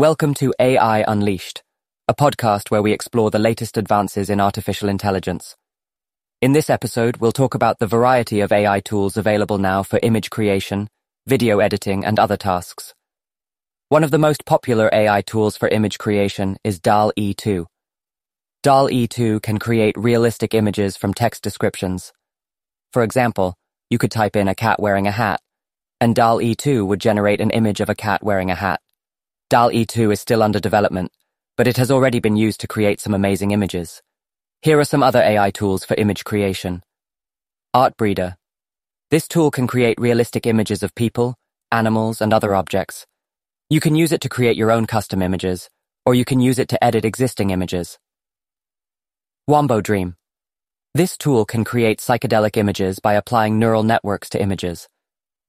Welcome to AI Unleashed, a podcast where we explore the latest advances in artificial intelligence. In this episode, we'll talk about the variety of AI tools available now for image creation, video editing, and other tasks. One of the most popular AI tools for image creation is DALL-E 2. DALL-E 2 can create realistic images from text descriptions. For example, you could type in a cat wearing a hat, and DALL-E 2 would generate an image of a cat wearing a hat. DALL-E 2 is still under development, but it has already been used to create some amazing images. Here are some other AI tools for image creation. Artbreeder. This tool can create realistic images of people, animals, and other objects. You can use it to create your own custom images, or you can use it to edit existing images. Wombo Dream. This tool can create psychedelic images by applying neural networks to images.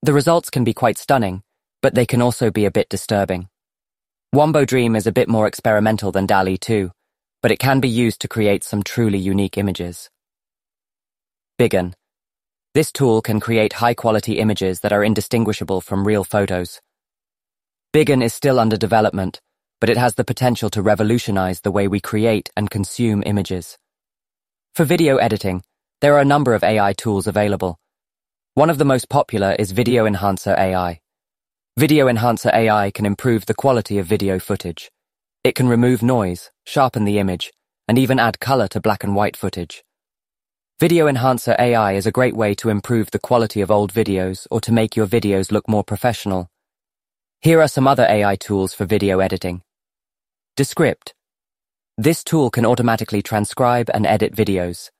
The results can be quite stunning, but they can also be a bit disturbing. Wombo Dream is a bit more experimental than DALL-E 2, but it can be used to create some truly unique images. BigGAN. This tool can create high-quality images that are indistinguishable from real photos. BigGAN is still under development, but it has the potential to revolutionize the way we create and consume images. For video editing, there are a number of AI tools available. One of the most popular is Video Enhancer AI. Video Enhancer AI can improve the quality of video footage. It can remove noise, sharpen the image, and even add color to black and white footage. Video Enhancer AI is a great way to improve the quality of old videos or to make your videos look more professional. Here are some other AI tools for video editing. Descript. This tool can automatically transcribe and edit videos.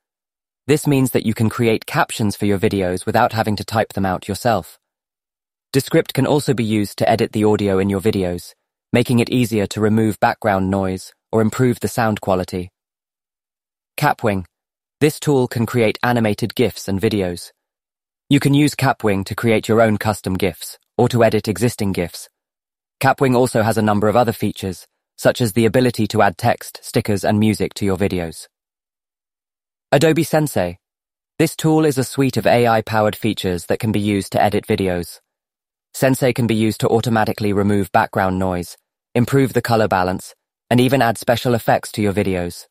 This means that you can create captions for your videos without having to type them out yourself. Descript can also be used to edit the audio in your videos, making it easier to remove background noise or improve the sound quality. Kapwing. This tool can create animated GIFs and videos. You can use Kapwing to create your own custom GIFs or to edit existing GIFs. Kapwing also has a number of other features, such as the ability to add text, stickers, and music to your videos. Adobe Sensei. This tool is a suite of AI-powered features that can be used to edit videos. Sensei can be used to automatically remove background noise, improve the color balance, and even add special effects to your videos.